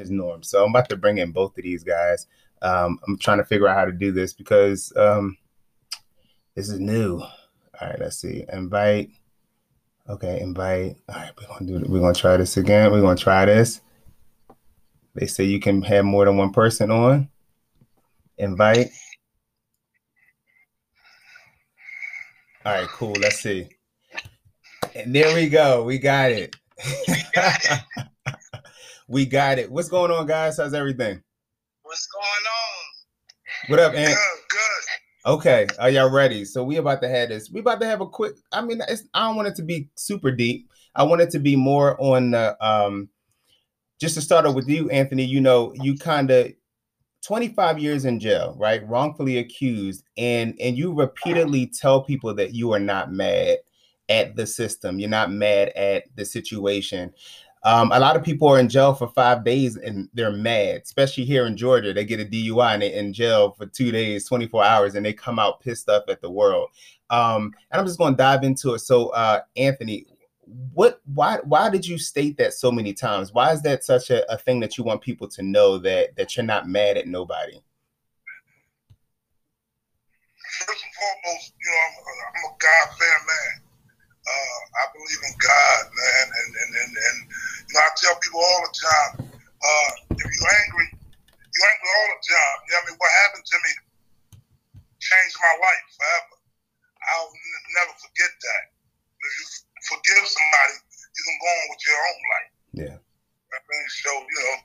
his norm. So I'm about to bring in both of these guys. Um, I'm trying to figure out how to do this because um, this is new. All right, let's see. Invite. Okay, invite. All right, we're gonna do. We're gonna try this again. We're gonna try this. They say you can have more than one person on. Invite. All right, cool. Let's see. And there we go. We got it. we got it. What's going on, guys? How's everything? What's going on? What up, Ant? Good, good. Okay, are y'all ready? So we about to have this. We about to have a quick. I mean, it's, I don't want it to be super deep. I want it to be more on the. Um, just to start off with you, Anthony. You know, you kind of 25 years in jail, right? Wrongfully accused, and and you repeatedly tell people that you are not mad at the system. You're not mad at the situation. Um, a lot of people are in jail for five days and they're mad, especially here in Georgia. They get a DUI and they're in jail for two days, 24 hours, and they come out pissed off at the world. Um, and I'm just going to dive into it. So, uh, Anthony, what, why, why did you state that so many times? Why is that such a, a thing that you want people to know that that you're not mad at nobody? First and foremost, you know, I'm, I'm a God fan man. Uh, I believe in God, man, and and, and and you know I tell people all the time, uh, if you're angry, you're angry all the time. You know what I mean? What happened to me changed my life forever. I'll n- never forget that. If you forgive somebody, you can go on with your own life. Yeah. I mean, so you know,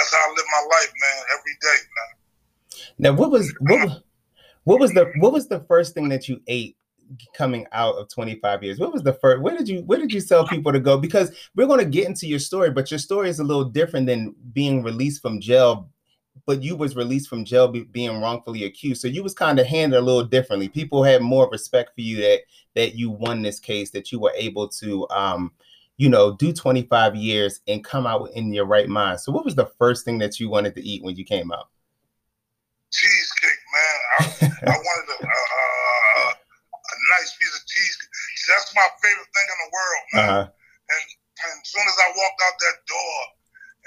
that's how I live my life, man, every day, man. Now, what was what was what was the what was the first thing that you ate coming out of 25 years? What was the first where did you where did you tell people to go? Because we're going to get into your story but your story is a little different than being released from jail but you was released from jail be, being wrongfully accused. So you was kind of handled a little differently. People had more respect for you that that you won this case that you were able to um you know do 25 years and come out in your right mind. So what was the first thing that you wanted to eat when you came out? Cheesecake man. I, I wanted to uh, uh a nice piece of cheese. That's my favorite thing in the world, man. uh-huh. And, and as soon as I walked out that door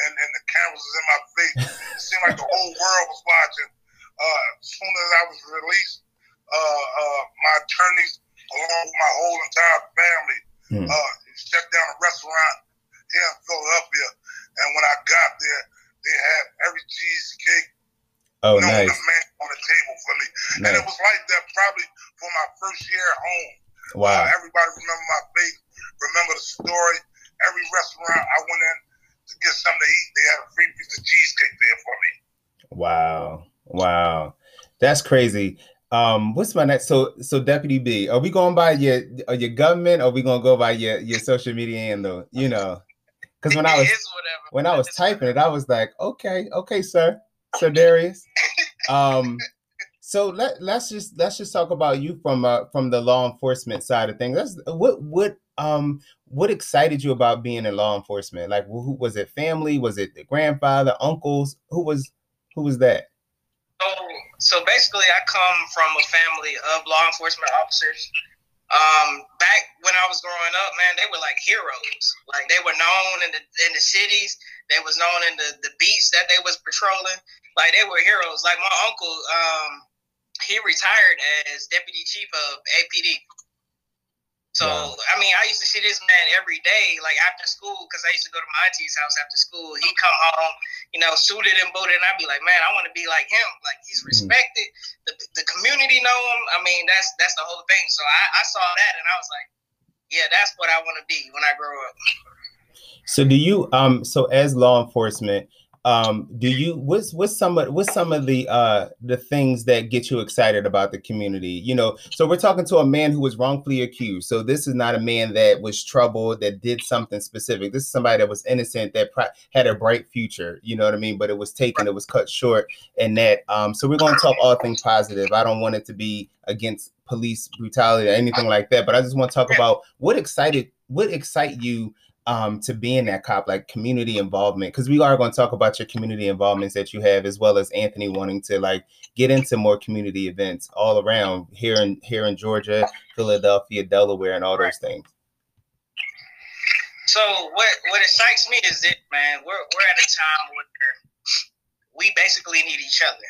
and, and the cameras was in my face, it seemed like the whole world was watching. Uh, as soon as I was released, uh, uh, my attorneys, along with my whole entire family, Hmm. uh, shut down a restaurant here in Philadelphia. And when I got there, they had every cheesecake oh known nice man on the table for me. And it was like that probably for my first year at home. Wow everybody remember my face, remember the story. Every restaurant I went in to get something to eat, they had a free piece of cheesecake there for me. Wow. Wow. That's crazy. Um, what's my next? So, so Deputy B, are we going by your uh, your government, or are we gonna go by your your social media handle? You know, because when I was when I was typing it, I was like, okay, okay, sir, Sir Darius. Um, so let let's just let's just talk about you from uh from the law enforcement side of things. What what um what excited you about being in law enforcement? Like, who was it? Family? Was it the grandfather, uncles? Who was who was that? So, so basically, I come from a family of law enforcement officers. Um, back when I was growing up, man, they were like heroes. Like they were known in the in the cities. They was known in the the beats that they was patrolling. Like they were heroes. Like my uncle, um, he retired as deputy chief of APD. So Wow. I mean, I used to see this man every day, like after school, because I used to go to my auntie's house after school. He'd come home, you know, suited and booted, and I'd be like, man, I want to be like him. Like he's Mhm. respected. The, the community know him. I mean, that's that's the whole thing. So I, I saw that, and I was like, yeah, that's what I want to be when I grow up. So do you um so as law enforcement um do you what's what's some of what's some of the uh the things that get you excited about the community? You know so we're talking to a man who was wrongfully accused. So this is not a man that was troubled that did something specific. This is somebody that was innocent that pro- had a bright future you know what i mean? But it was taken it was cut short and that. Um so we're going to talk all things positive. I don't want it to be against police brutality or anything like that but i just want to talk about what excited what excite you um, to being that cop, like community involvement, because we are going to talk about your community involvements that you have, as well as Anthony wanting to like get into more community events all around here in here in Georgia, Philadelphia, Delaware, and all those things. So what what excites me is that man, we're we're at a time where we basically need each other.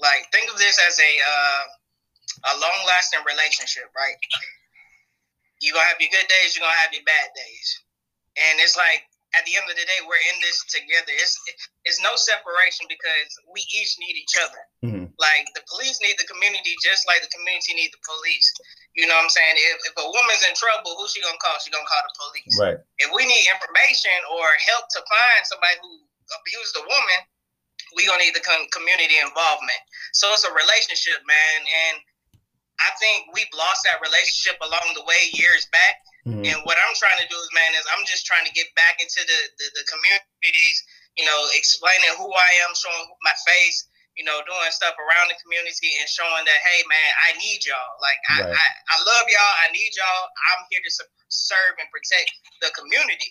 Like think of this as a uh, a long lasting relationship, right? You're gonna have your good days, you're gonna have your bad days. And it's like at the end of the day, we're in this together. It's it's no separation because we each need each other. Mm-hmm. Like the police need the community just like the community need the police. You know what I'm saying? If, if a woman's in trouble, who's she gonna call? She gonna call the police. Right. If we need information or help to find somebody who abused a woman, we gonna need the community involvement. So it's a relationship, man, and I think we've lost that relationship along the way years back Mm-hmm. And what I'm trying to do is, man, is I'm just trying to get back into the, the, the communities, you know, explaining who I am, showing my face, you know, doing stuff around the community and showing that, hey, man, I need y'all. Like, right. I, I, I love y'all. I need y'all. I'm here to serve and protect the community.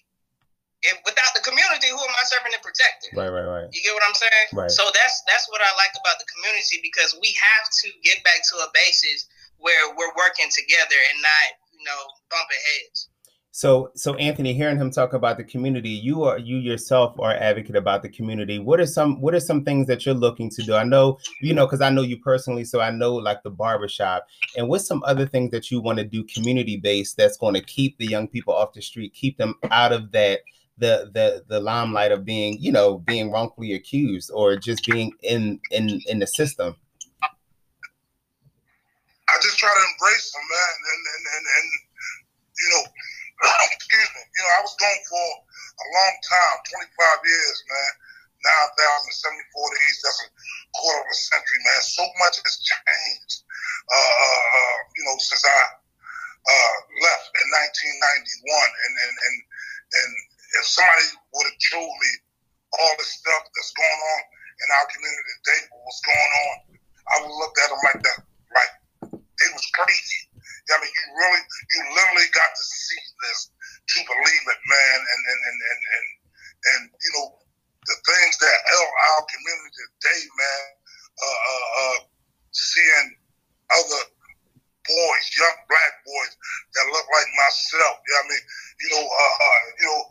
If without the community, who am I serving and protecting? Right, right, right. You get what I'm saying? Right. So that's that's what I like about the community because we have to get back to a basis where we're working together and not know, bumping heads. So, so Anthony, hearing him talk about the community, you are you yourself are advocate about the community. What are some what are some things that you're looking to do? I know you know because I know you personally, so I know like the barbershop. And what's some other things that you want to do community based that's going to keep the young people off the street, keep them out of that the the the limelight of being you know being wrongfully accused or just being in in in the system. I just try to embrace them, man, and and and, and you know, excuse me, you know, I was gone for a long time, 25 years, man. 9,074 days, that's a quarter of a century, man. So much has changed, uh, uh, uh you know, since I uh, left in 1991. And, and, and, and if somebody would have told me all the stuff that's going on in our community today, what's going on, I would look at them like that, it was crazy. I mean, you really, you literally got to see this to believe it, man. And and and and and, and you know, the things that help our community today, man. Uh, uh, uh, seeing other boys, young black boys that look like myself. You know I mean? You know, uh, uh, you know,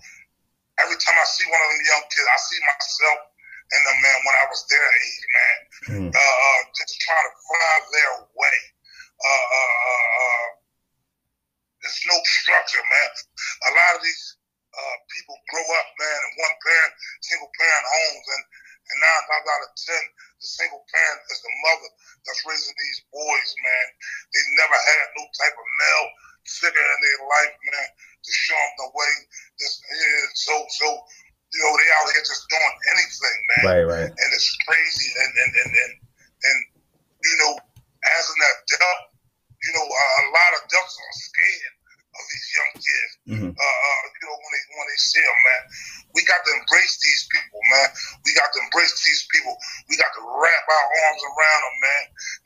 every time I see one of them young kids, I see myself and them, man, when I was their age, man. Mm. Uh, uh, just trying to find their way. Uh, uh, uh, there's no structure, man. A lot of these uh, people grow up, man, in one parent, single parent homes, and and nine times out of ten, the single parent is the mother that's raising these boys, man. They never had no type of male figure in their life, man, to show them the way this is. So, so you know, they out here just doing anything, man. Right, right. And it's crazy, and and and and, and you know, as an adult, you know, a, a lot of adults are scared of these young kids. Mm-hmm. Uh, uh, you know, when they when they see them, man, we got to embrace these people, man. We got to embrace these people. We got to wrap our arms around them, man.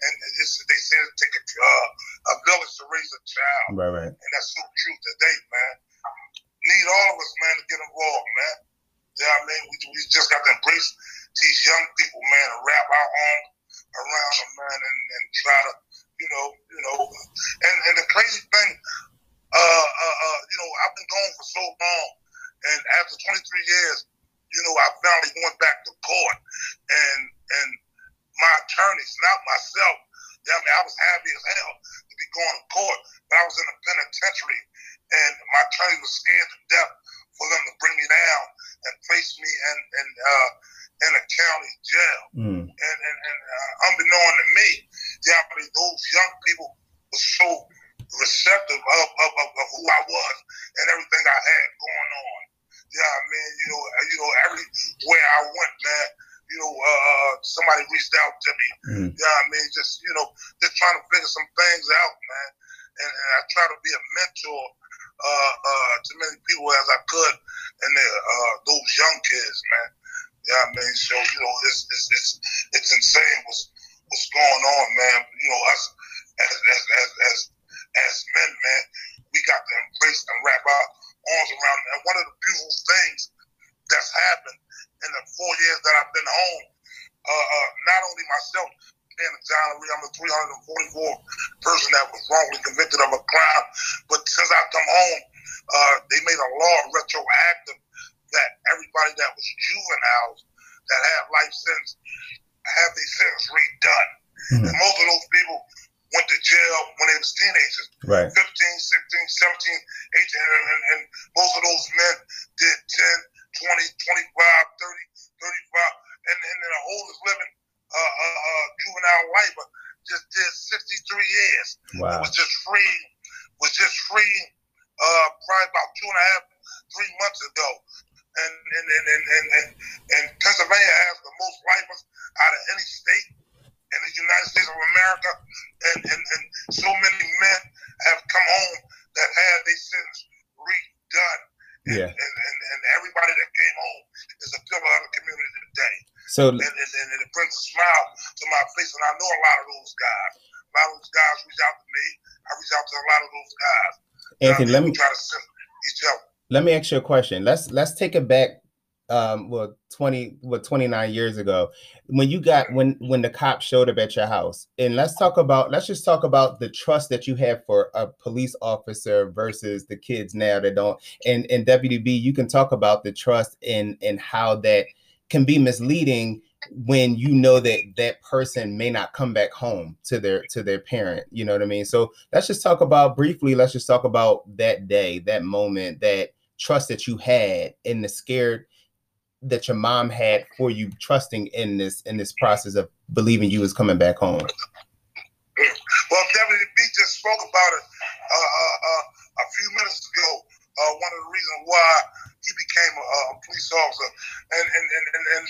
And it's, they say it take a, uh, a village to raise a child, right, right. And that's so true today, man. Need all of us, man, to get involved, man. You know what I mean? We, we just got to embrace these young people, man, and wrap our arms around them, man, and, and try to you know, you know, and, and the crazy thing, uh, uh, uh, you know, I've been gone for so long, and after 23 years, you know, I finally went back to court, and and my attorneys, not myself, I mean, I was happy as hell to be going to court, but I was in a penitentiary, and my attorney was scared to death for them to bring me down and place me in in uh, in a county jail. Mm. And and, and uh, unbeknown to me, yeah, I mean, those young people were so receptive of, of, of, of who I was and everything I had going on. Yeah, I mean, you know, uh, you know, everywhere I went, man, you know, uh, uh, somebody reached out to me. Mm. Yeah, I mean, just you know, just trying to figure some things out, man. And, and I try to be a mentor uh, uh, to many people as I could, and uh, those young kids, man. Yeah, I mean, so you know, it's it's it's, it's insane what's what's going on, man. You know, us as as as as, as men, man, we got to embrace and wrap our arms around. It. And one of the beautiful things that's happened in the four years that I've been home, uh, uh, not only myself, being exonerated. I'm the 344 person that was wrongly convicted of a crime. But since I come home, uh, they made a law retroactive that everybody that was juveniles that have life sentence have their sentence redone. Mm-hmm. And most of those people went to jail when they was teenagers. Right. 15, 16, 17, 18. And, and, most of those men did 10, 20, 25, 30, 35. And, and then the oldest living uh, uh, uh, juvenile life just did 63 years. Wow. It was just free, was just free uh, probably about two and a half, three months ago. And, and, and, and, and, and, and Pennsylvania has the most lifers out of any state in the United States of America, and, and, and so many men have come home that had their sentence redone. Yeah. And, and, and, everybody that came home is a pillar of the community today. So and, and, and it brings a smile to my face, and I know a lot of those guys. A lot of those guys reach out to me. I reach out to a lot of those guys. Anthony, let me try to send each other. Let me ask you a question. Let's let's take it back um well 20 what 29 years ago when you got when when the cop showed up at your house and let's talk about let's just talk about the trust that you have for a police officer versus the kids now that don't and and WDB you can talk about the trust and and how that can be misleading when you know that that person may not come back home to their to their parent you know what i mean so let's just talk about briefly let's just talk about that day that moment that trust that you had and the scared that your mom had for you trusting in this in this process of believing you was coming back home? Well, WDB just spoke about it uh, uh, uh, a few minutes ago. Uh, one of the reasons why he became a, a police officer, and and, and and and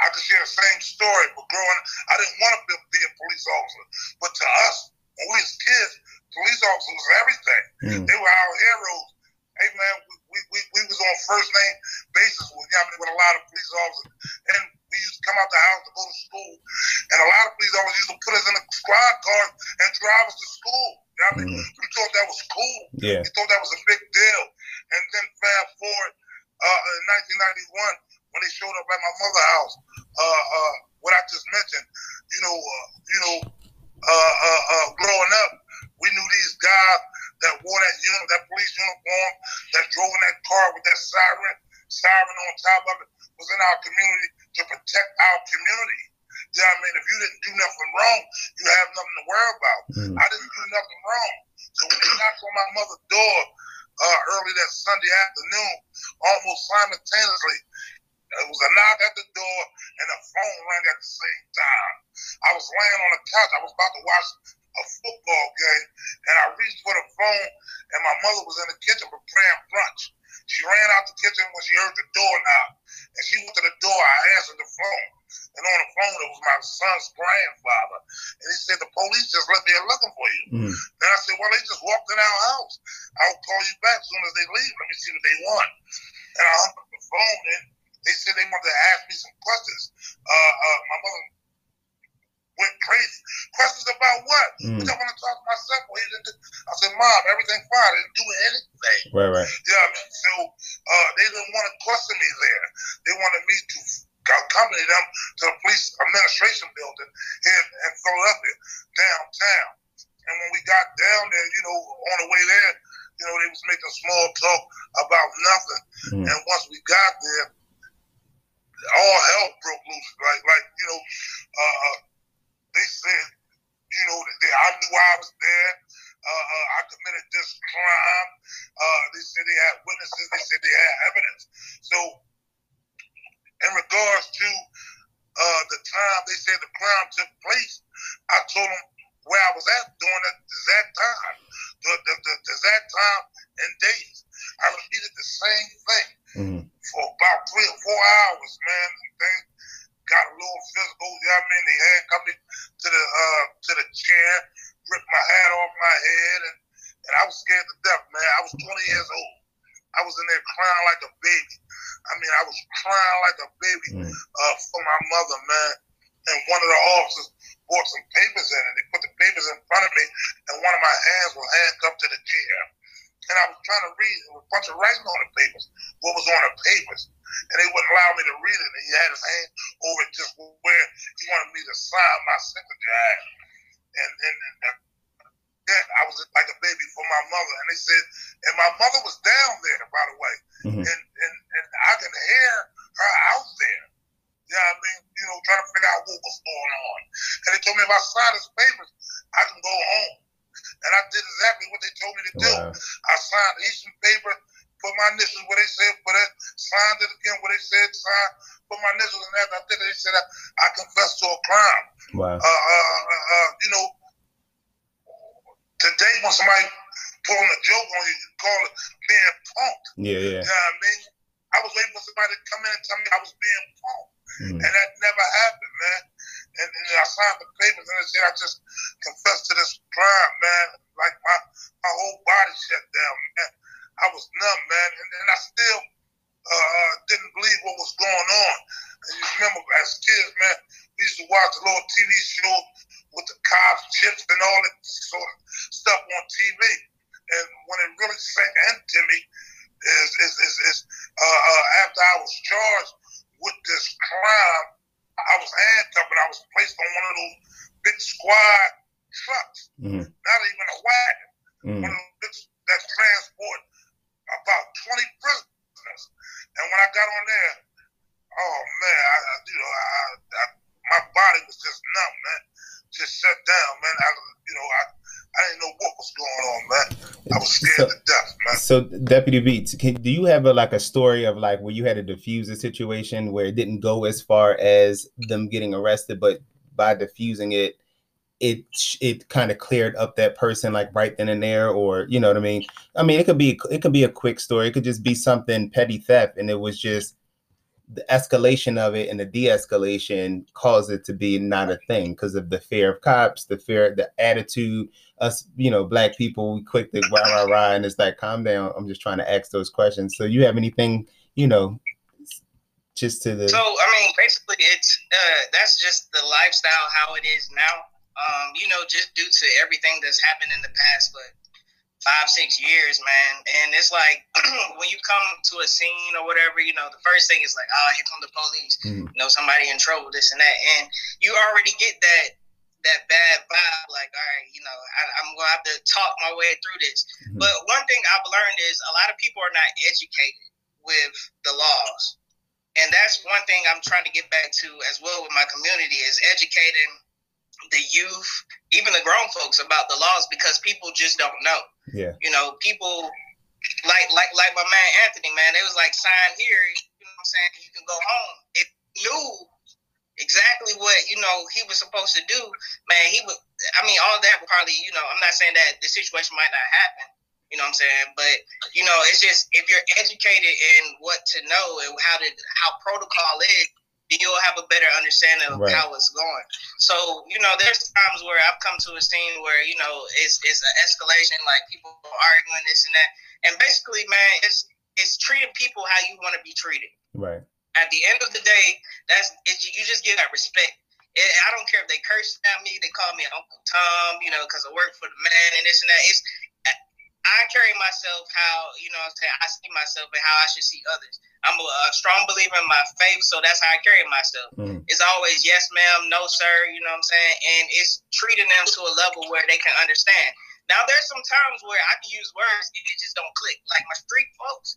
I can share the same story. But growing, I didn't want to be, be a police officer, but to us, when we was kids, police officers was everything. Mm. They were our heroes. Hey man, we, we, we, we was on first name basis with, you know, with a lot of police officers. And we used to come out the house to go to school. And a lot of police officers used to put us in a squad car and drive us to school. You know I mean? Mm-hmm. We thought that was cool. Yeah. We thought that was a big deal. And then fast forward uh, in 1991, when they showed up at my mother's house, uh, uh, what I just mentioned, you know, uh, you know, uh, uh, uh, growing up, we knew these guys that wore that uniform, that police uniform, that drove in that car with that siren, siren on top of it, was in our community to protect our community. You know what I mean? If you didn't do nothing wrong, you have nothing to worry about. Mm. I didn't do nothing wrong. So when they knocked on my mother's door uh, early that Sunday afternoon, almost simultaneously, it was a knock at the door and a phone rang at the same time. I was laying on the couch. I was about to watch a football game, and I reached for the phone, and my mother was in the kitchen preparing brunch. She ran out the kitchen when she heard the door knock, and she went to the door. I answered the phone, and on the phone it was my son's grandfather, and he said the police just left here looking for you. Mm. Then I said, well, they just walked in our house. I'll call you back as soon as they leave. Let me see what they want. And I hung up the phone, and they said they wanted to ask me some questions. Uh, uh, my mother went crazy. Questions about what? Mm. I want to talk to myself. I said, Mom, everything fine. I didn't do anything. Right, right. Yeah, I mean, so uh, they didn't want to question me there. They wanted me to accompany them to the police administration building here in Philadelphia, downtown. And when we got down there, you know, on the way there, you know, they was making small talk about nothing. Mm. And once we got there, all hell broke loose. Like, like you know, uh, uh they said, you know, that they, I knew I was there. Uh, uh, I committed this crime. Uh, they said they had witnesses. They said they had evidence. So, in regards to uh, the time they said the crime took place, I told them where I was at during that exact time, the, the, the, the exact time and days. I repeated the same thing mm-hmm. for about three or four hours, man. Things got a little physical. You know what I mean? They handcuffed me to the uh, to the chair, ripped my hat off my head, and, and I was scared to death, man. I was 20 years old. I was in there crying like a baby. I mean, I was crying like a baby mm. uh, for my mother, man. And one of the officers brought some papers in, and they put the papers in front of me, and one of my hands was handcuffed to the chair. And I was trying to read a bunch of writing on the papers, what was on the papers, and they wouldn't allow me to read it. And he had his hand over it just where he wanted me to sign my signature. And, and, and then I was like a baby for my mother. And they said, and my mother was down there, by the way, mm-hmm. and, and, and I can hear her out there. You know I mean? You know, trying to figure out what was going on. And they told me if I sign his papers, I can go home. And I did exactly what they told me to do. Wow. I signed each and paper, put my initials where they said put it, signed it again where they said sign, put my initials, and after I did it, they said I, I confessed to a crime. Wow. Uh, uh, uh, you know, today when somebody pulling a joke on you, you call it being punked. Yeah, yeah. You know what I mean? I was waiting for somebody to come in and tell me I was being punked. Mm. And that never happened, man. And, and, I signed the papers and I said I just confessed to this crime, man. Like my my whole body shut down, man. I was numb, man, and, and I still uh, didn't believe what was going on. And you remember, as kids, man, we used to watch the little TV show with the cops, CHiPs, and all that sort of stuff on TV. And when it really sank into me, is is is, is uh, uh, after I was charged with this crime, I was handcuffed and I was placed on one of those big squad trucks, mm-hmm. not even a wagon, mm-hmm. one of those that transport about 20 prisoners. And when I got on there, oh man, I, you know, I, I, my body was just numb, man, just shut down, man. I, you know, I, I didn't know what was going on, man. I was scared so, to death, man. So, Deputy Beats, can, do you have a, like a story of like where you had to diffuse a situation where it didn't go as far as them getting arrested, but by defusing it, it it kind of cleared up that person like right then and there, or you know what I mean? I mean, it could be it could be a quick story. It could just be something petty theft, and it was just the escalation of it and the de-escalation caused it to be not a thing because of the fear of cops, the fear, the attitude. Us, you know, black people, we quick to rah rah rah, and it's like, calm down. I'm just trying to ask those questions. So, you have anything, you know, just to the. So, I mean, basically, it's uh, that's just the lifestyle how it is now. Um, you know, just due to everything that's happened in the past, but five, six years, man. And it's like when you come to a scene or whatever, you know, the first thing is like, oh, here come the police. Mm-hmm. You know, somebody in trouble, this and that. And you already get that that bad vibe, like, all right, you know, I, am gonna have to talk my way through this. Mm-hmm. But one thing I've learned is a lot of people are not educated with the laws. And that's one thing I'm trying to get back to as well with my community is educating the youth, even the grown folks about the laws because people just don't know. Yeah. You know, people like like like my man Anthony, man, it was like sign here, you know what I'm saying, you can go home. If knew exactly what, you know, he was supposed to do, man, he would I mean all that would probably, you know, I'm not saying that the situation might not happen. You know what I'm saying? But you know, it's just if you're educated in what to know and how to how protocol is, you'll have a better understanding of right. how it's going. So, you know, there's times where I've come to a scene where, you know, it's it's an escalation, like people arguing this and that. And basically, man, it's it's treating people how you want to be treated. Right. At the end of the day, that's it, you just get that respect. It, I don't care if they curse at me, they call me Uncle Tom, you know, because I work for the man and this and that. It's I carry myself how you know I'm saying I see myself and how I should see others. I'm a, a strong believer in my faith, so that's how I carry myself. Mm. It's always yes, ma'am, no, sir. You know what I'm saying, and it's treating them to a level where they can understand. Now there's some times where I can use words and it just don't click. Like my street folks,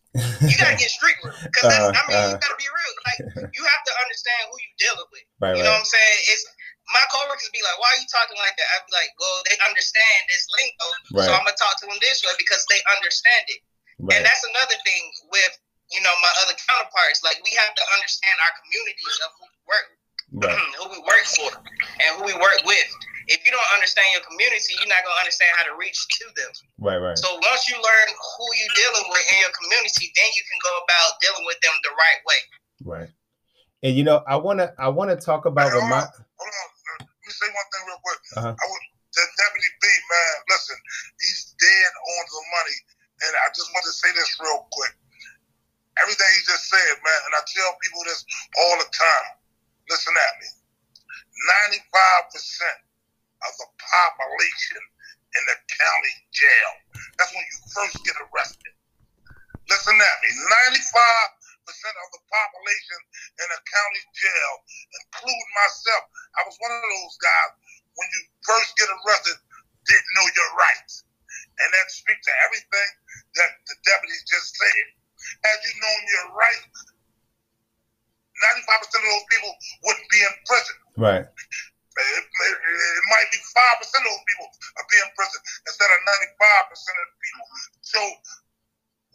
you gotta get street with because uh, I mean uh, you gotta be real. Like you have to understand who you're dealing with. Right, you know right. what I'm saying? It's my coworkers be like, "Why are you talking like that?" I be like, "Well, they understand this lingo, right. so I'm gonna talk to them this way because they understand it." Right. And that's another thing with you know my other counterparts. Like we have to understand our communities of who we work, right. who we work for, and who we work with. If you don't understand your community, you're not gonna understand how to reach to them. Right, right. So once you learn who you're dealing with in your community, then you can go about dealing with them the right way. Right. And you know, I wanna I wanna talk about hey, hold, on, hold on me say one thing real quick. Uh-huh. I would, the deputy B, man, listen, he's dead on the money. And I just want to say this real quick. Everything he just said, man, and I tell people this all the time. Listen at me. 95% of the population in the county jail that's when you first get arrested. Listen at me. 95% of the population in a county jail, including myself, I was one of those guys. When you first get arrested, didn't know your rights. And that speaks to everything that the deputy just said. Had you known your rights, 95% of those people wouldn't be in prison. Right. It, it, it might be 5% of those people are being in prison instead of 95% of the people. So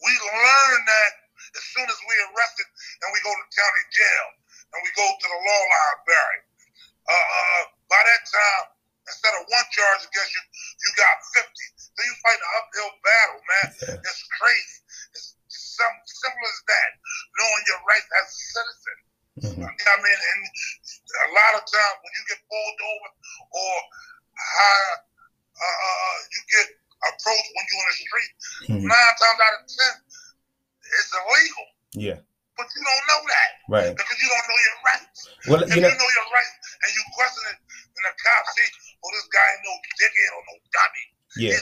we learn that as soon as we arrested and we go to county jail and we go to the law library. Uh, uh, by that time, instead of one charge against you, you got 50. So you fight an uphill battle, man. It's crazy. It's some simple as that. Knowing your rights as a citizen. Mm-hmm. I mean, and a lot of times when you get pulled over or uh, uh, you get approached when you're on the street, mm-hmm. nine times out of ten, it's illegal. Yeah. But you don't know that. Right. Because you don't know your rights. Well, if you know, you know your rights and you question it, and the cop see, well, this guy ain't no dickhead or no dummy. Yeah.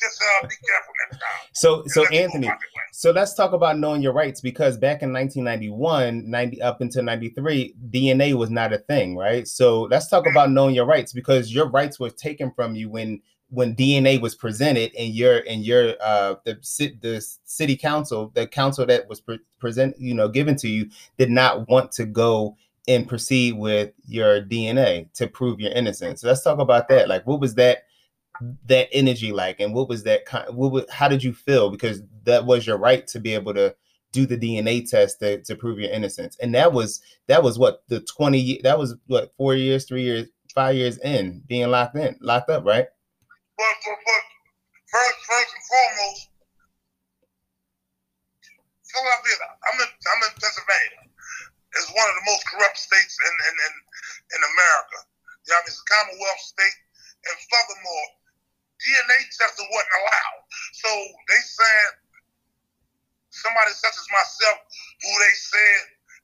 Just uh, be careful next time. So, so Anthony, so let's talk about knowing your rights because back in 1991, 90 up until 93, DNA was not a thing, right? So let's talk mm-hmm. about knowing your rights because your rights were taken from you when when DNA was presented and your and your uh the the city council, the council that was pre- present, you know, given to you, did not want to go and proceed with your DNA to prove your innocence. So let's talk about that. Like, what was that? That energy like and what was that kind what was, how did you feel? Because that was your right to be able to do the dna test to, to prove your innocence. And that was that was what the 20 that was what four years three years five years in being locked in locked up right? But, but, but first first and foremost Philadelphia, I'm in, I'm in Pennsylvania. It's one of the most corrupt states in in, in, in America. Know, I mean, it's a Commonwealth state, and furthermore, DNA testing wasn't allowed. So they said somebody such as myself, who they said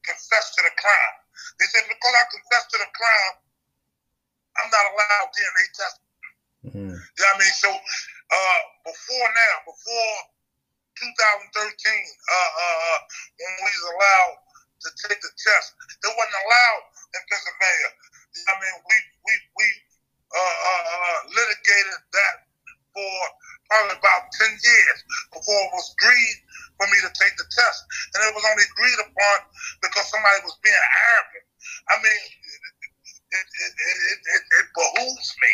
confessed to the crime. They said because I confessed to the crime, I'm not allowed DNA testing. Mm-hmm. You know what I mean? So uh, before now, before 2013, uh, uh, uh, when we was allowed to take the test, it wasn't allowed in Pennsylvania. You know what I mean? We we we uh, uh, uh, litigated that for probably about 10 years before it was agreed for me to take the test. And it was only agreed upon because somebody was being arrogant. I mean, it, it, it, it, behooves me.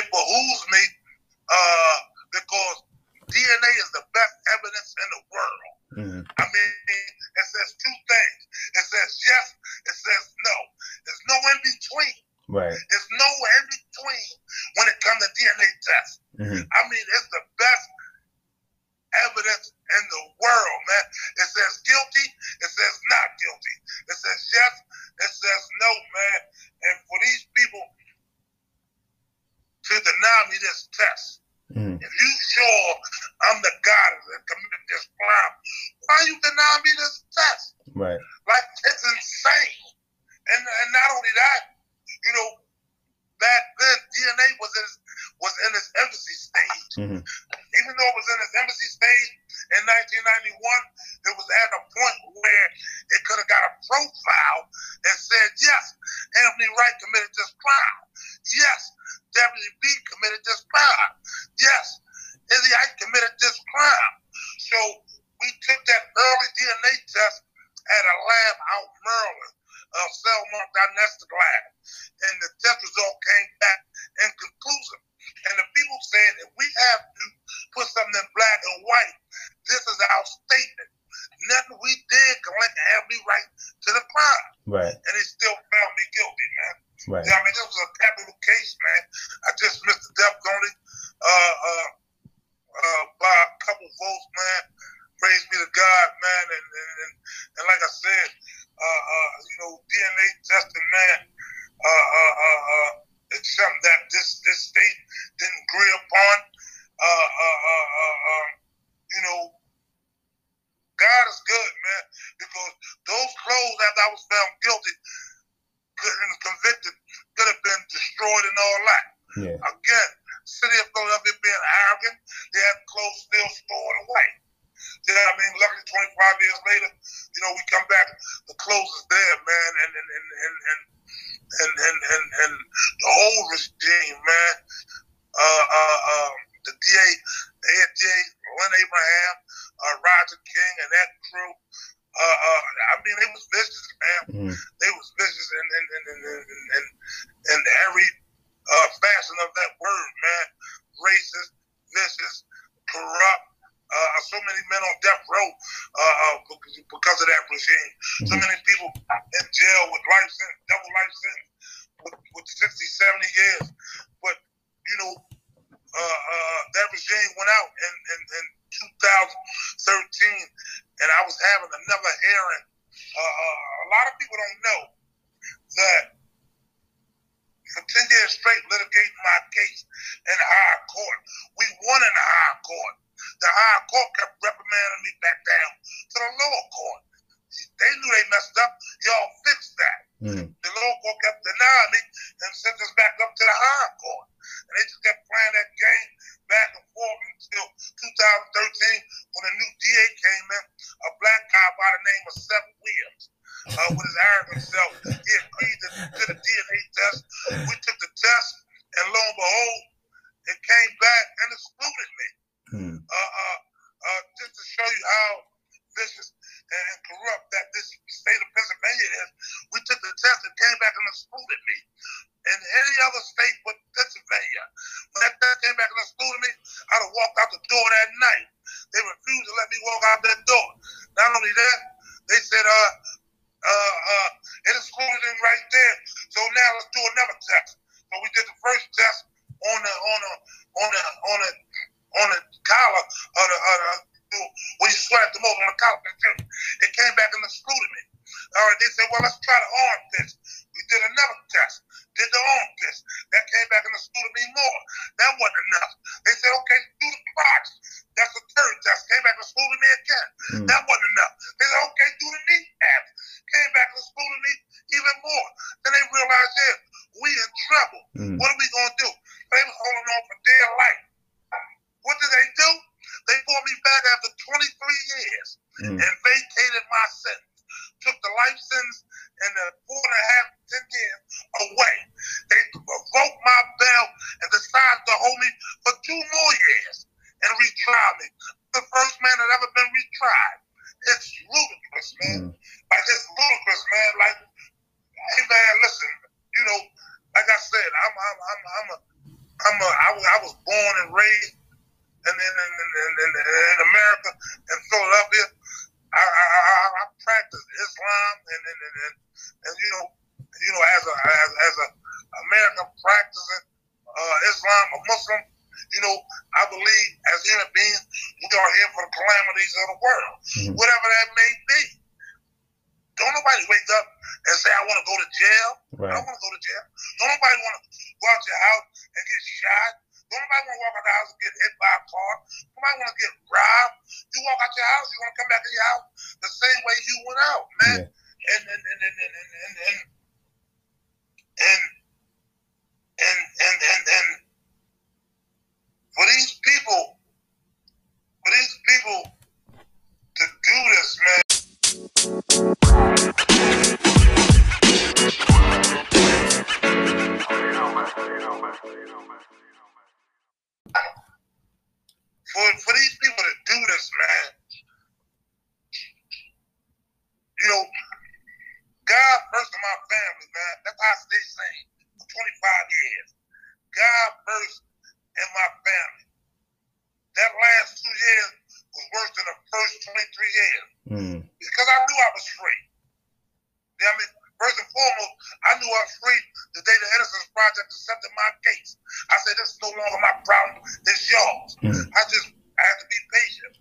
It behooves me uh, because DNA is the best evidence in the world. Mm-hmm. I mean, it says two things. It says yes, it says no. There's no in between. Right. There's no in between when it comes to DNA tests. Mm-hmm. I mean, it's the best evidence in the world, man. It says guilty, it says not guilty. It says yes, it says no, man. And for these people to deny me this test, mm-hmm. if you sure I'm the guy that committed this crime, why are you deny me this test? Right. Like it's insane. And and not only that, you know, back then DNA was in was in its embassy stage. Mm-hmm. Even though it was in its embassy stage in 1991, it was at a point where it could have got a profile and said, yes, Anthony Wright committed this crime. Yes, Deputy B committed this crime. and, and, and every the collar. It came back and excluded me. All right, they said, well, let's try the arm test. We did another test, did the arm test. That came back and excluded me more. That wasn't enough. They said, okay, do the crotch. That's the third test. Came back and excluded me again. Mm. That wasn't enough. They said, okay, do the knee abs came back and excluded me even more. Then they realized, yeah, we in trouble. Mm. What are we gonna do? They was holding on for dear life. What did they do? They brought me back after 23 years mm. and vacated my sentence. Took the life sentence and the four and a half, ten years away. They revoked my bail and decided to hold me for two more years and retry me. The first man that ever been retried. It's ludicrous, man. Mm. Like it's ludicrous, man. Like, hey man, listen, you know, like I said, I'm I'm I'm I'm a I'm a I I was born and raised in in, in, in, in, in America and Philadelphia. I, I, I, I practice Islam and and, and and and you know you know as a as, as a American practicing uh, Islam, a Muslim, you know, I believe as human beings we are here for the calamities of the world, mm-hmm. whatever that may be. Don't nobody wake up and say, I want to go to jail. Right. I don't want to go to jail. Don't nobody want to go out your house and get shot. Nobody want to walk out the house and get hit by a car. Nobody want to get robbed. You walk out your house, you want to come back to your house the same way you went out, man. Yeah. And, and, and, and, and, and, and, and, and, and, and, and, and for these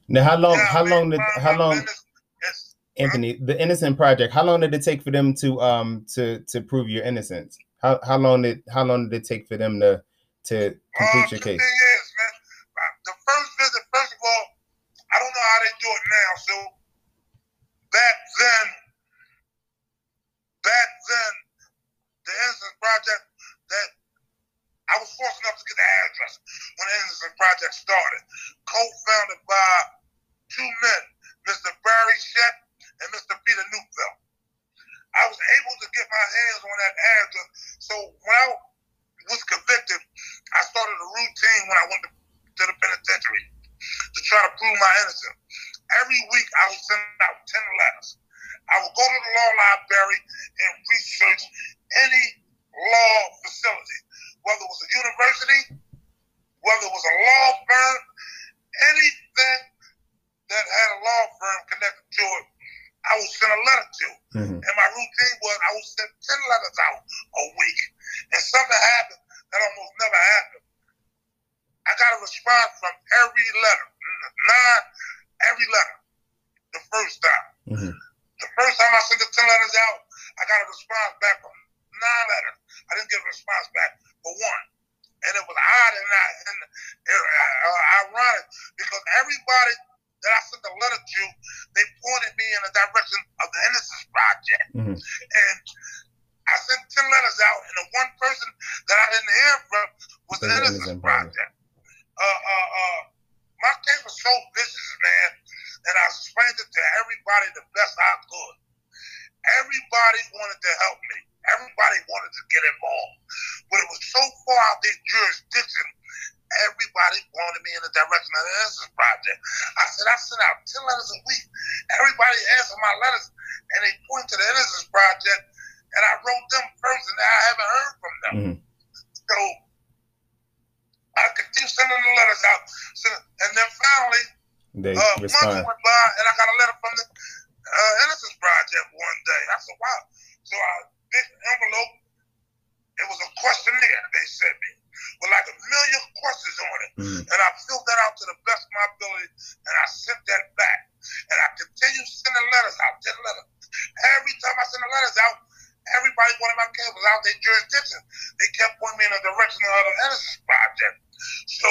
Now how long how long did how long yes. Anthony, the Innocent Project, how long did it take for them to um to to prove your innocence? How how long did how long did it take for them to to complete um, your case? Uh, went by, and I got a letter from the uh, Innocence Project one day. I said, wow. So I big envelope. It was a questionnaire they sent me with like a million questions on it. Mm. And I filled that out to the best of my ability, and I sent that back. And I continued sending letters out, 10 letters. Every time I sent the letters out, everybody wanted my case was out their jurisdiction. They kept pointing me in the direction of the Innocence Project. So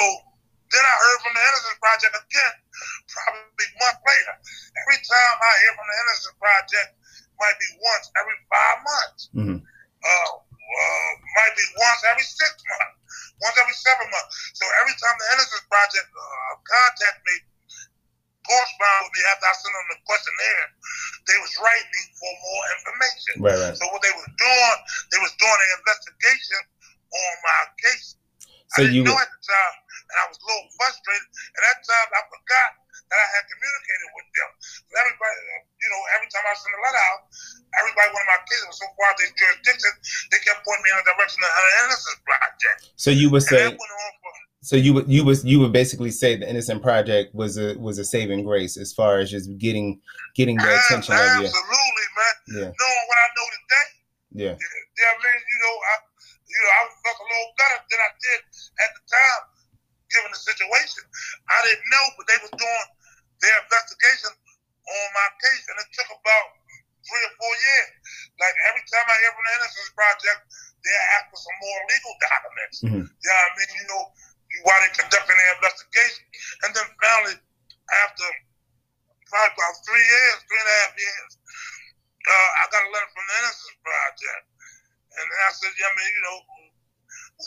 then I heard from the Innocence Project again, probably a month later. Every time I hear from the Innocence Project, might be once every five months. Mm-hmm. Uh, uh, might be once every six months once every seven months. So every time the Innocence Project uh, contact me, correspond with me after I sent them the questionnaire, they was writing me for more information. Right, right. So what they was doing, they was doing an investigation on my case. So I didn't you know at the time, and I was a little frustrated. And at that time, I forgot that I had communicated with them. Everybody, you know, every time I sent a letter out, everybody wanted my kids was so far their jurisdiction, they kept pointing me in the direction of the Innocence Project. So you would say. So you would you was you would basically say the Innocent Project was a was a saving grace as far as just getting getting the attention of you. Absolutely, man. Yeah. Knowing what I know today. Yeah. Yeah, man. You know, I you know I felt a little better than I did at the time, given the situation. I didn't know, but they were doing their investigation on my case, and it took about three or four years. Like every time I hear from the Innocence Project, they ask for some more legal documents. Mm-hmm. Yeah, I mean, you know, while they're conducting their investigation, and then finally, after probably about three years, three and a half years, uh, I got a letter from the Innocence Project, and I said, yeah, I mean, you know,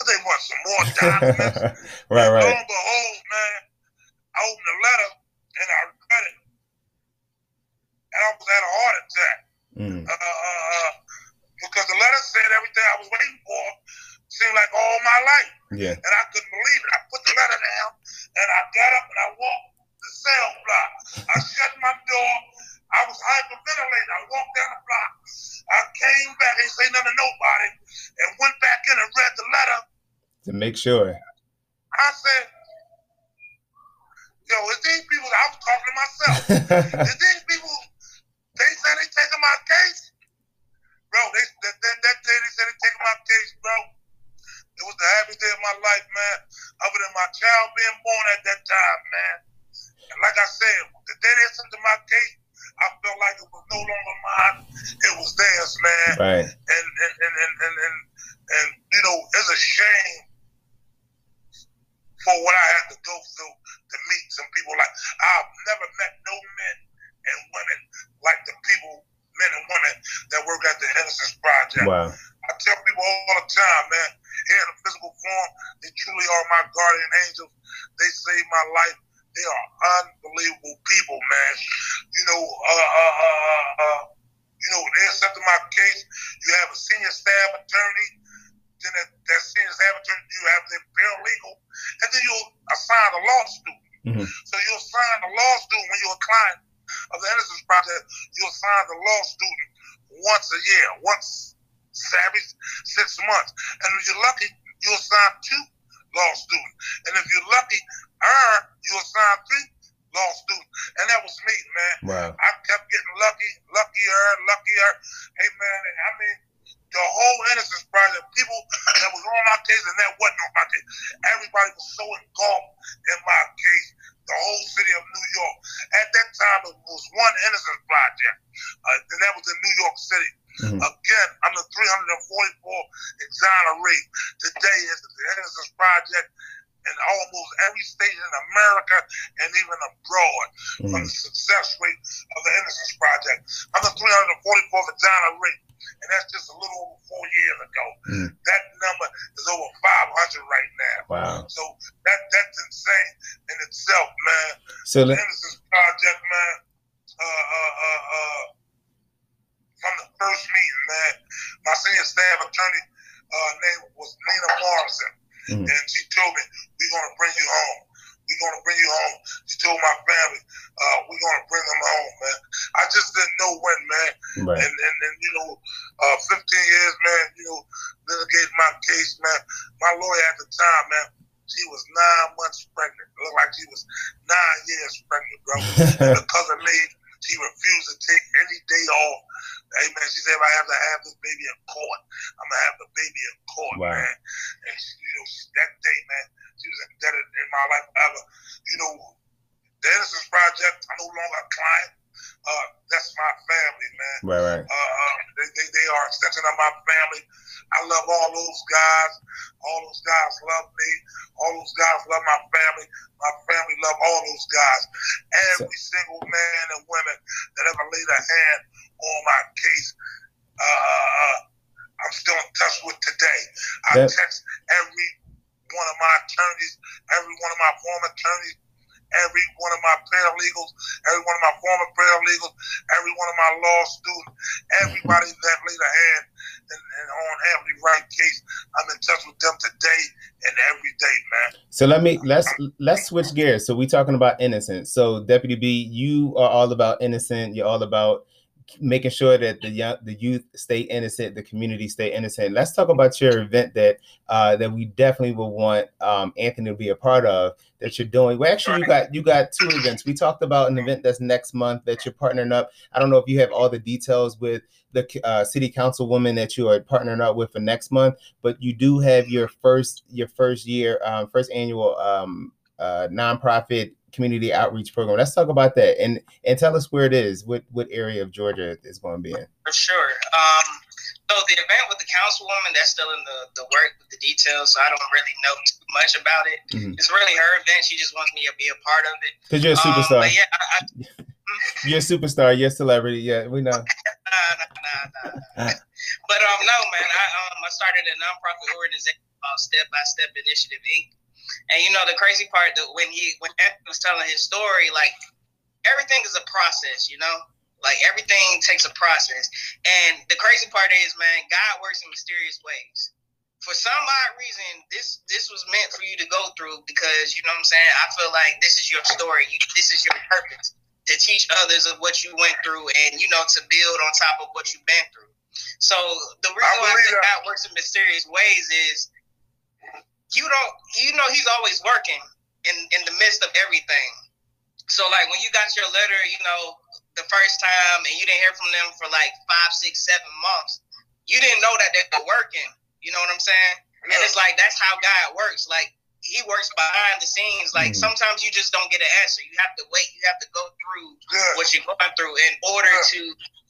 they want some more documents. right, right. Lo and behold, man, I opened the letter and I read it. And I almost had a heart attack. Mm. Uh, uh, uh, because the letter said everything I was waiting for seemed like all my life. Yeah. And I couldn't believe it. I make sure. I said, yo, is these people, I was talking to myself, is these people, they say they taking my case? Bro, they, that, that, that day they said they taking my case, bro. It was the happiest day of my life, man. Other than my child being born at that time, man. And like I said, the day they sent to my case, I felt like it was no longer mine. It was theirs, man. Right. And and and and and, and, and you know, it's a shame for what I had to go through to meet some people like I've never met no men and women like the people, men and women that work at the Innocence Project. Wow. I tell people all the time, man, here in a physical form. They truly are my guardian angels. They saved my life. They are unbelievable people, man. You know, uh, uh, uh, uh, you know, they accepted my case. You have a senior staff attorney. Then that, that senior staff attorney, you have the paralegal, and then you assign a law student. Mhm. So you assign a law student when you're a client of the Innocence Project. Assign the law student once a year, once every six months, and if you're lucky, you assign two law students, and if you're lucky, er, you assign three law students, and that was me, man. Wow. I kept getting lucky, luckier, luckier. Hey man, I mean, the whole Innocence Project, people that was on my case and that wasn't on my case, everybody was so engulfed in my case. The whole city of New York. At that time, it was one Innocence Project, uh, and that was in New York City. Mhm. Again, I'm the 344 exonerate. Today is the Innocence Project in almost every state in America and even abroad from Mhm. the success rate of the Innocence Project. I'm the 344th exonerate, and that's just a little over four years ago. Mhm. That number is over 500 right now. Wow. So that that's insane in itself, man. So The let, Innocence Project, man. Uh, uh, uh, uh, from the first meeting, man, my senior staff attorney uh, name was Nina Morrison, Mhm. and she told me, "We're gonna bring you home. We're gonna bring you home." She told my family, uh, "We're gonna bring them home, man." I just didn't know when, man. right. And, and, and you know, uh, 15 years, man, you know, litigating my case, man. My lawyer at the time, man, she was nine months pregnant. It looked like she was nine years pregnant, bro. Because of me, she refused to take any day off. Hey, man, she said, if I have to have this baby in court, I'm going to have the baby in court, Wow. man. And, she, you know, she, that day, man, she was indebted in my life ever. You know, the Innocence Project, I'm no longer a client. Uh, that's my family, man. right, right. Uh, they, they, they are extension of my family. I love all those guys. All those guys love me. All those guys love my family. My family love all those guys. Every single man and woman that ever laid a hand on my case, uh, uh, I'm still in touch with today. I That- text every one of my attorneys, every one of my former attorneys, every one of my paralegals, every one of my former paralegals, every one of my law students, everybody that laid a hand in, on Anthony Wright case, I'm in touch with them today and every day, man. So let me let's let's switch gears. So we're talking about innocence. So Deputy B, you are all about innocent. You're all about making sure that the young the youth stay innocent, the community stay innocent. Let's talk about your event that uh that we definitely will want um Anthony to be a part of that you're doing. Well, actually you got you got two events. We talked about an event that's next month that you're partnering up. I don't know if you have all the details with the uh, city councilwoman that you are partnering up with for next month, but you do have your first your first year um, first annual um, uh, nonprofit community outreach program. Let's talk about that and and tell us where it is, what what area of Georgia it's going to be in. For sure. Um, so the event with the councilwoman, that's still in the, the work details, so I don't really know too much about it. Mhm. It's really her event. She just wants me to be a part of it. Because you're a Um, superstar. but yeah, I, I, You're a superstar. You're a celebrity. Yeah, we know. nah, nah, nah, nah. but um, no, man, I um, I started a nonprofit organization called Step by Step Initiative Inc. And you know the crazy part that when he when Anthony was telling his story, like everything is a process, you know. Like everything takes a process, and the crazy part is, man, God works in mysterious ways. For some odd reason, this this was meant for you to go through because you know what I'm saying. I feel like this is your story. You, this is your purpose to teach others of what you went through, and you know to build on top of what you've been through. So the reason why I think that. God works in mysterious ways is you don't you know He's always working in in the midst of everything. So like when you got your letter, you know the first time, and you didn't hear from them for like five, six, seven months, you didn't know that they were working. You know what I'm saying? And it's like that's how God works. Like He works behind the scenes. Like Mhm. sometimes you just don't get an answer. You have to wait. You have to go through Good. what you're going through in order to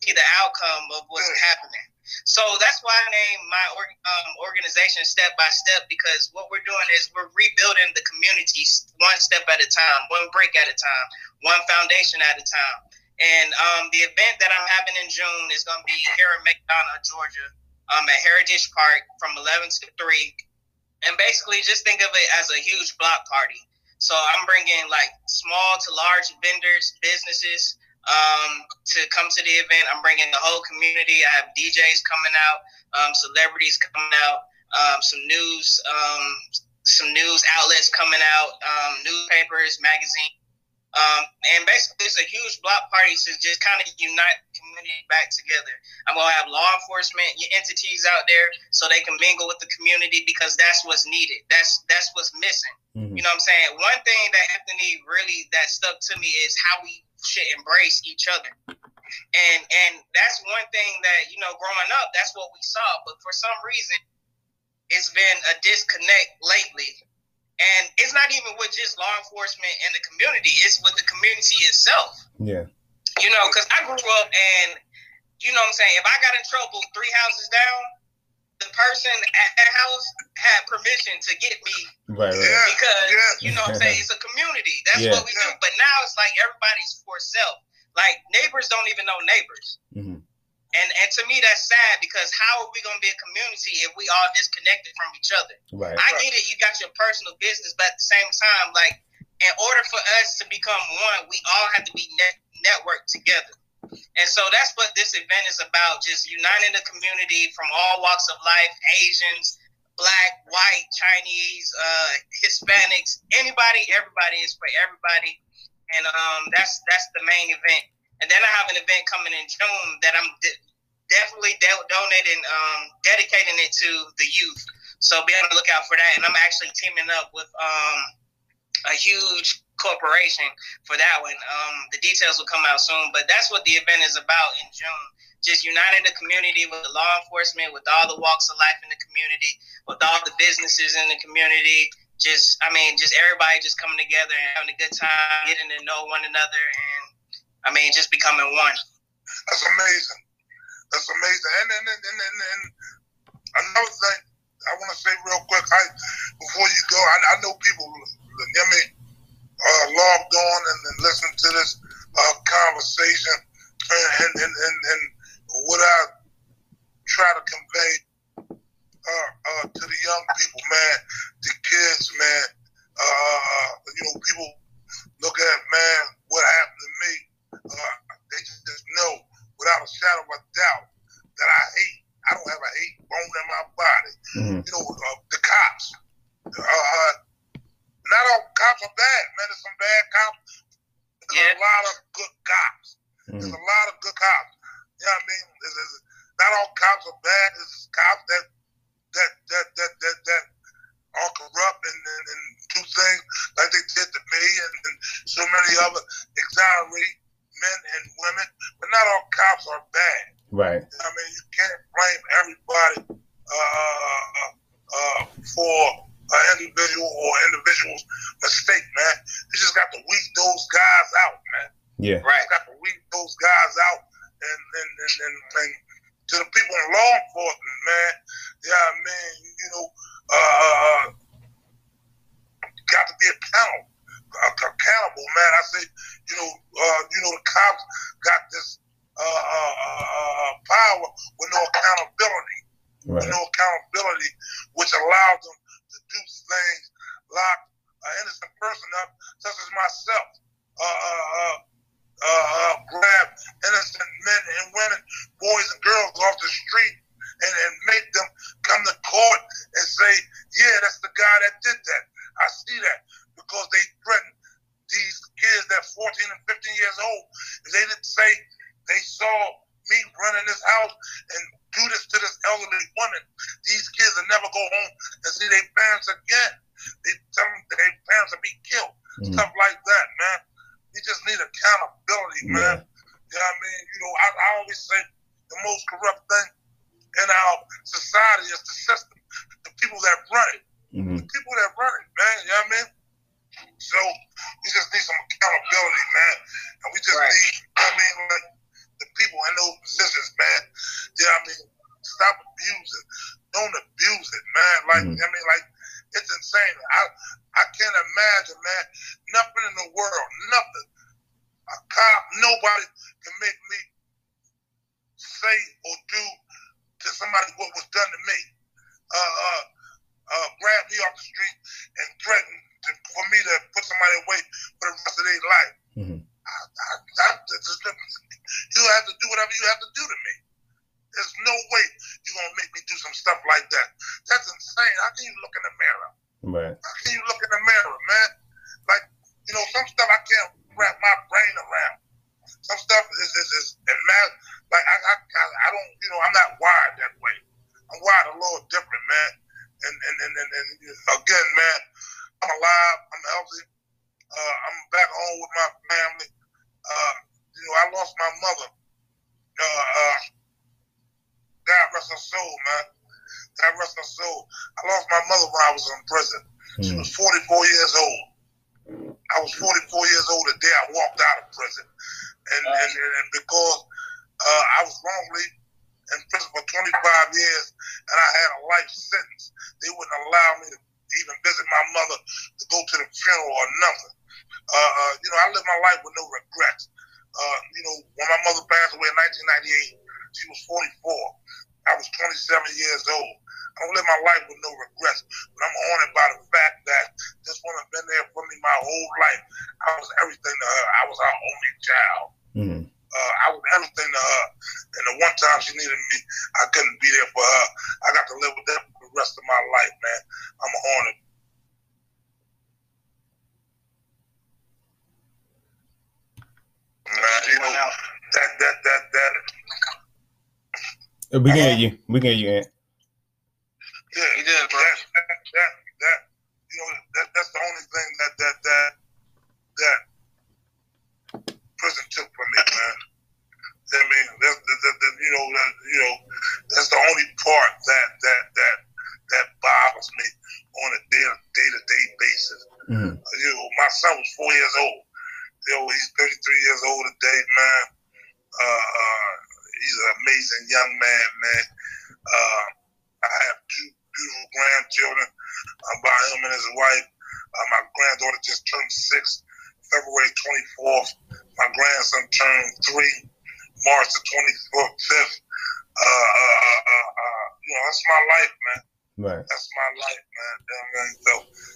see the outcome of what's Good. happening. So that's why I named my org- um, organization Step by Step because what we're doing is we're rebuilding the community one step at a time, one brick at a time, one foundation at a time. And um, the event that I'm having in June is going to be here in McDonough, Georgia, um, at Heritage Park from 11 to 3. and basically just think of it as a huge block party. So I'm bringing like small to large vendors, businesses um, to come to the event. I'm bringing the whole community. I have DJs coming out, um, celebrities coming out, um, some news, um, some news outlets coming out, um, newspapers, magazines. Um, and basically, it's a huge block party to just kind of unite the community back together. I'm gonna have law enforcement entities out there so they can mingle with the community because that's what's needed. That's that's what's missing. Mm-hmm. You know what I'm saying? One thing that Anthony really that stuck to me is how we should embrace each other. And and that's one thing that you know, growing up, that's what we saw. But for some reason, it's been a disconnect lately and it's not even with just law enforcement and the community, it's with the community itself. Yeah. You know, because I grew up and, you know what I'm saying, if I got in trouble three houses down, the person at that house had permission to get me. Right, right. Because, yeah. you know what I'm saying, it's a community. That's yeah. what we do. But now it's like everybody's for self. Like neighbors don't even know neighbors. Mm-hmm. And and to me that's sad because how are we gonna be a community if we all disconnected from each other? Right. I get it, you got your personal business, but at the same time, like in order for us to become one, we all have to be net- networked together. And so that's what this event is about, just uniting the community from all walks of life, Asians, black, white, Chinese, uh, Hispanics, anybody, everybody is for everybody. And um, that's that's the main event. And then I have an event coming in June that I'm de- definitely de- donating, um, dedicating it to the youth. So be on the lookout for that. And I'm actually teaming up with um, a huge corporation for that one. Um, the details will come out soon, but that's what the event is about in June. Just uniting the community with the law enforcement, with all the walks of life in the community, with all the businesses in the community. Just, I mean, just everybody just coming together and having a good time, getting to know one another, and I mean, just becoming one. That's amazing. Myself, uh, uh, grab innocent men and women, boys and girls off the street. And, and make them come to court and say, yeah, that's the guy that did that. I see that because they threatened these kids that 14 and 15 years old. They didn't say they saw me running this house and do this to this elderly woman, these kids will never go home and see their parents again. They tell them their parents will be killed. Mm-hmm. Stuff like that, man. You just need accountability, yeah. man. You know what I mean? You know, I, I always say the most corrupt thing in our society is the system, the people that run it. Mm-hmm. The people that run it, man. You know what I mean? So we just need some accountability, man. And we just right. need, I mean, like the people in those positions, man. Yeah, I mean, stop abusing. Don't abuse it, man. Like, mm-hmm. I mean, like, it's insane. I I can't imagine, man. Nothing in the world, nothing. A cop, nobody can make me say or do to somebody what was done to me. Uh, uh, uh, grab me off the street and threaten to, for me to put somebody away for the rest of their life. Mm-hmm. I, I, I, you have to do whatever you have to do to me that. That's insane. How can you look in the mirror? Right. How can you look in the mirror, man? Like, you know, some stuff I can't wrap my brain around. Some stuff is is, is and man, like I, I I don't you know I'm not wired that way. I'm wired a little different, man. And and and, and, and again, man, I'm alive. I'm healthy. Uh, I'm back home with my family. Uh, you know, I lost my mother. Uh, uh, God rest her soul, man. God rest her soul. I lost my mother when I was in prison. Mm. She hmm. was 44 years old. I was 44 years old the day I walked out of prison. And, and, and because uh, I was wrongly in prison for 25 years and I had a life sentence, they wouldn't allow me to even visit my mother, to go to the funeral or nothing. Uh, uh, you know, I lived my life with no regrets. Uh, you know, when my mother passed away in 1998, she was 44. I was 27 years old. I don't live my life with no regrets, but I'm honored by the fact that this woman been there for me my whole life. I was everything to her. I was her only child. Mm-hmm. Uh, I was everything to her. And the one time she needed me, I couldn't be there for her. I got to live with that for the rest of my life, man. I'm honored. Man, you know, that, that, that, that. We can hear you. We can hear you, Aunt. Yeah, he did, bro. That, that, that, that, you know, that, that's the only thing that that that that prison took from me, man. I mean, that's that, that, that, you know, that, you know, that's the only part that that that that bothers me on a day day to day basis. Mm-hmm. You know, my son was four years old. You know, he's 33 years old today, man. Uh, uh, he's an amazing young man, man. Uh, I have two beautiful grandchildren uh, by him and his wife. Uh, my granddaughter just turned six, February 24th. My grandson turned three, March the 25th. Uh, uh, uh, uh, you know, that's my life, man. Right. That's my life, man. So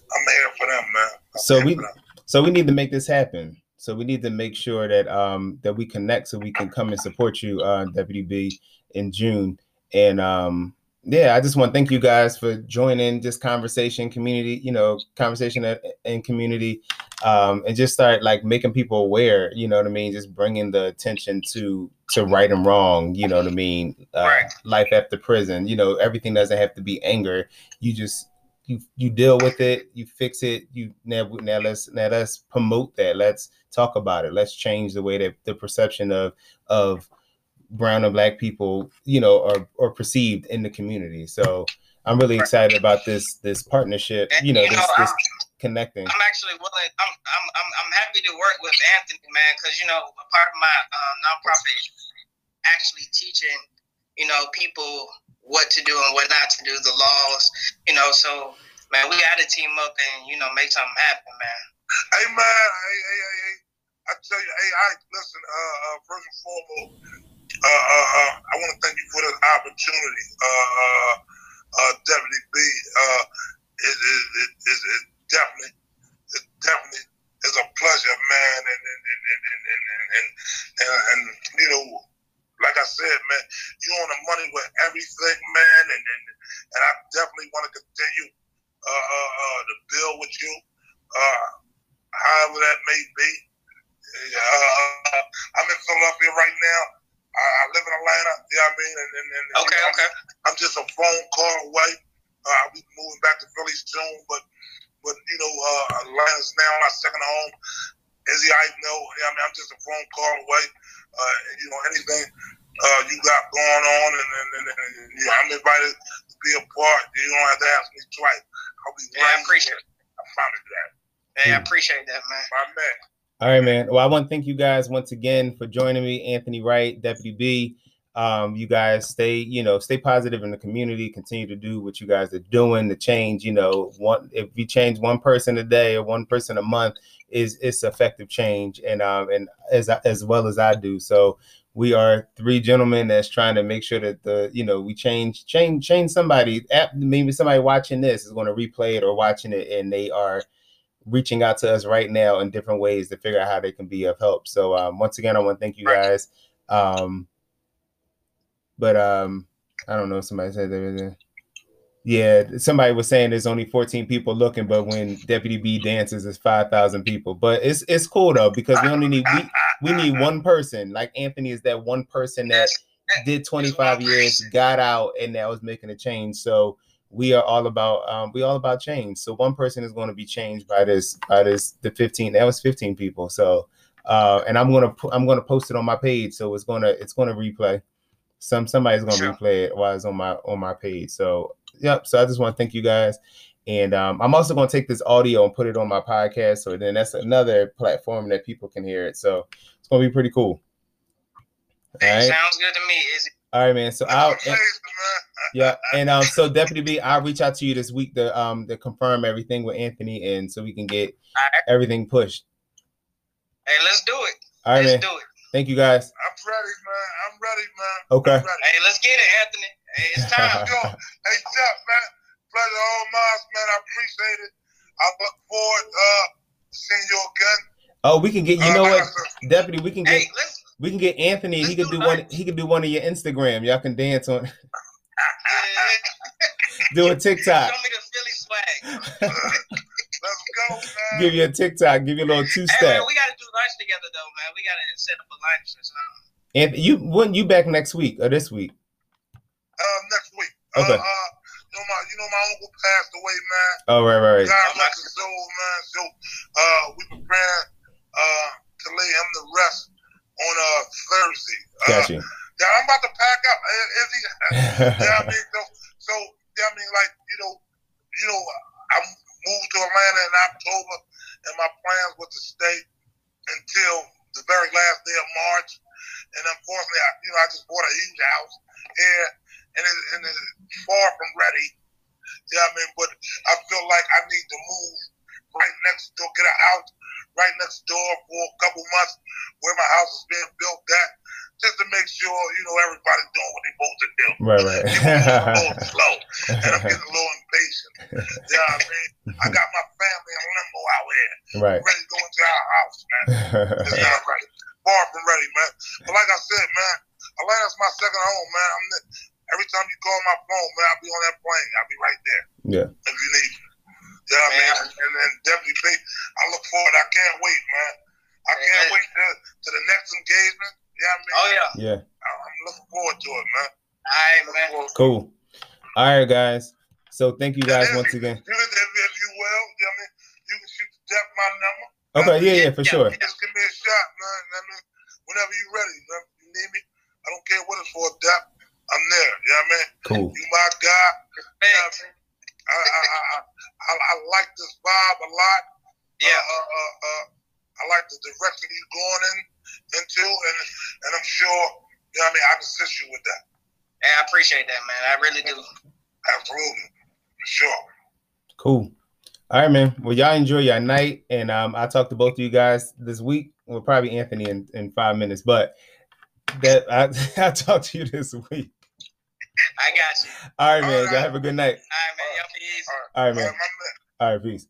I'm here for them, man. I'm so we, so we need to make this happen. So we need to make sure that um that we connect so we can come and support you, uh, Deputy B, in June. And um yeah, I just want to thank you guys for joining this conversation, community, you know, conversation and community, um, and just start like making people aware. You know what I mean? Just bringing the attention to to right and wrong. You know what I mean? Uh, right. Life after prison. You know, everything doesn't have to be anger. You just you you deal with it. You fix it. You now now let's now let's promote that. Let's talk about it. Let's change the way that the perception of of brown and black people, you know, are, are perceived in the community. So I'm really excited about this this partnership. You know, you this, know, this connecting. I'm actually willing. I'm I'm I'm, I'm happy to work with Anthony, man, because you know, a part of my uh, nonprofit actually teaching, you know, people what to do and what not to do, the laws, you know. So, man, we got to team up and you know make something happen, man. Hey, man. Hey, hey, hey, hey. I tell you, hey, I listen. Uh, uh first and foremost uh, uh, uh, I want to thank you for this opportunity, uh, uh, Deputy B. It, it, it, it, definitely, it definitely is a pleasure, man, and and and and and, and, and, and, and you know, like I said, man, you on the money with everything, man, and and, and I definitely want to continue uh, uh, uh, to build with you, uh, however that may be. Uh, I'm in Philadelphia right now. I, I live in Atlanta. You know what I mean? And, and, and okay, you know, okay. I'm, I'm, just a phone call away. Uh, I'll be moving back to Philly soon, but but you know, uh, Atlanta's now my second home. Izzy, I know. You know I mean, I'm just a phone call away. Uh, you know, anything uh, you got going on, and, and, and, and you know, I'm invited to be a part. You don't have to ask me twice. I'll be yeah, I appreciate it. I promise that. Hey, I appreciate that, man. My man. All right, man. Well, I want to thank you guys once again for joining me, Anthony Wright, Deputy B. Um, you guys stay, you know, stay positive in the community. Continue to do what you guys are doing. The change, you know, one if you change one person a day or one person a month, is it's effective change, and um, and as as well as I do. So we are three gentlemen that's trying to make sure that the you know we change change change somebody. Maybe somebody watching this is going to replay it or watching it, and they are reaching out to us right now in different ways to figure out how they can be of help. So um, once again, I want to thank you guys. Um, but um, I don't know. Somebody said there was a Yeah, somebody was saying there's only 14 people looking, but when Deputy B dances, it's 5,000 people. But it's it's cool though because we only need we, we need one person. Like Anthony is that one person that did 25 years, got out, and now is making a change. So we are all about um we all about change. So one person is going to be changed by this by this the 15. That was 15 people. So uh and I'm gonna I'm gonna post it on my page. So it's gonna it's gonna replay. Some somebody's gonna Sure. replay it while it's on my on my page. So yep. So I just want to thank you guys. And um, I'm also going to take this audio and put it on my podcast. So then that's another platform that people can hear it. So it's going to be pretty cool. All right. Sounds good to me. Is All right, man. So I'll, man. yeah. And um, so Deputy B, I'll reach out to you this week to um to confirm everything with Anthony and so we can get Alright. everything pushed. Hey, let's do it. All right, let's man. do it. Thank you guys. I'm ready, man. I'm ready, man. Okay. Ready. Hey, let's get it, Anthony. Hey, it's time. Yo, hey, Jeff, man. Pleasure all mine, man. I appreciate it. I look forward uh, to seeing you again. Oh, we can get you Uh, know what, Deputy, we can get hey. We can get Anthony. He Let's could do do one. He could do one of your Instagram. Y'all can dance on, Uh, do a TikTok. show me the Philly swag. Let's go, man. Give you a TikTok. Give you a little two Hey, step. man, we got to do lunch together, though, man. We got to set up a lunch or something. And you when you back next week or this week? Uh, next week. Okay. Uh, uh, you know my, you know my uncle passed away, man. Oh right, right, right. God rest his soul, man. So, uh, we preparing uh to lay him to rest on uh Thursday. Uh, Got you. Yeah, I'm about to pack up. Uh, Is he? yeah, I mean, so, so yeah, I mean, like you know, you know, I moved to Atlanta in October, and my plans was to stay until the very last day of March. And unfortunately, I, you know, I just bought a huge house here, and, it, and it's far from ready. Yeah, I mean, but I feel like I need to move right next door, get a house right next door for a couple months where my house is being built at, just to make sure you know everybody's doing what they're supposed to do. right, right. People slow, and I'm getting a little impatient. Yeah, I mean, I got my family in limbo out here, right. ready to go into our house, man. It's not ready, far from ready, man. But like I said, man, Atlanta's my second home, man. I'm the, every time you call my phone, man, I'll be on that plane. I'll be right there yeah. if you need me. Yeah, I mean, and, and then Deputy B, I look forward. I can't wait, man. I can't wait to, to the next engagement. Yeah, I mean, Oh, yeah. Yeah. I- I'm looking forward to it, man. All right, man. forward to it. Cool. All right, guys. So thank you guys once again. You can, if, if you will, yeah, I mean, you can shoot the Dep my number. Okay, yeah, yeah, for sure. Just give me a shot, man. I mean, whenever you're ready, man, if you need me. I don't care what it's for, Dep. I'm there. You know what I mean? Cool. You my guy. You know what I I, I, I, I, I like this vibe a lot. Yeah. Uh, uh, uh, uh, I like the direction you're going in into, and and I'm sure, you know what I mean, I can assist you with that. Hey, I appreciate that, man. I really do. Absolutely. For sure. Cool. All right, man. Well, y'all enjoy your night, and um, I'll talk to both of you guys this week. Well, probably Anthony in, in five minutes, but that I, I'll talk to you this week. I got you. All right, man. All Y'all right. have a good night. All right, man. Y'all be easy. All right. All right, All man. right, my man. All right, peace.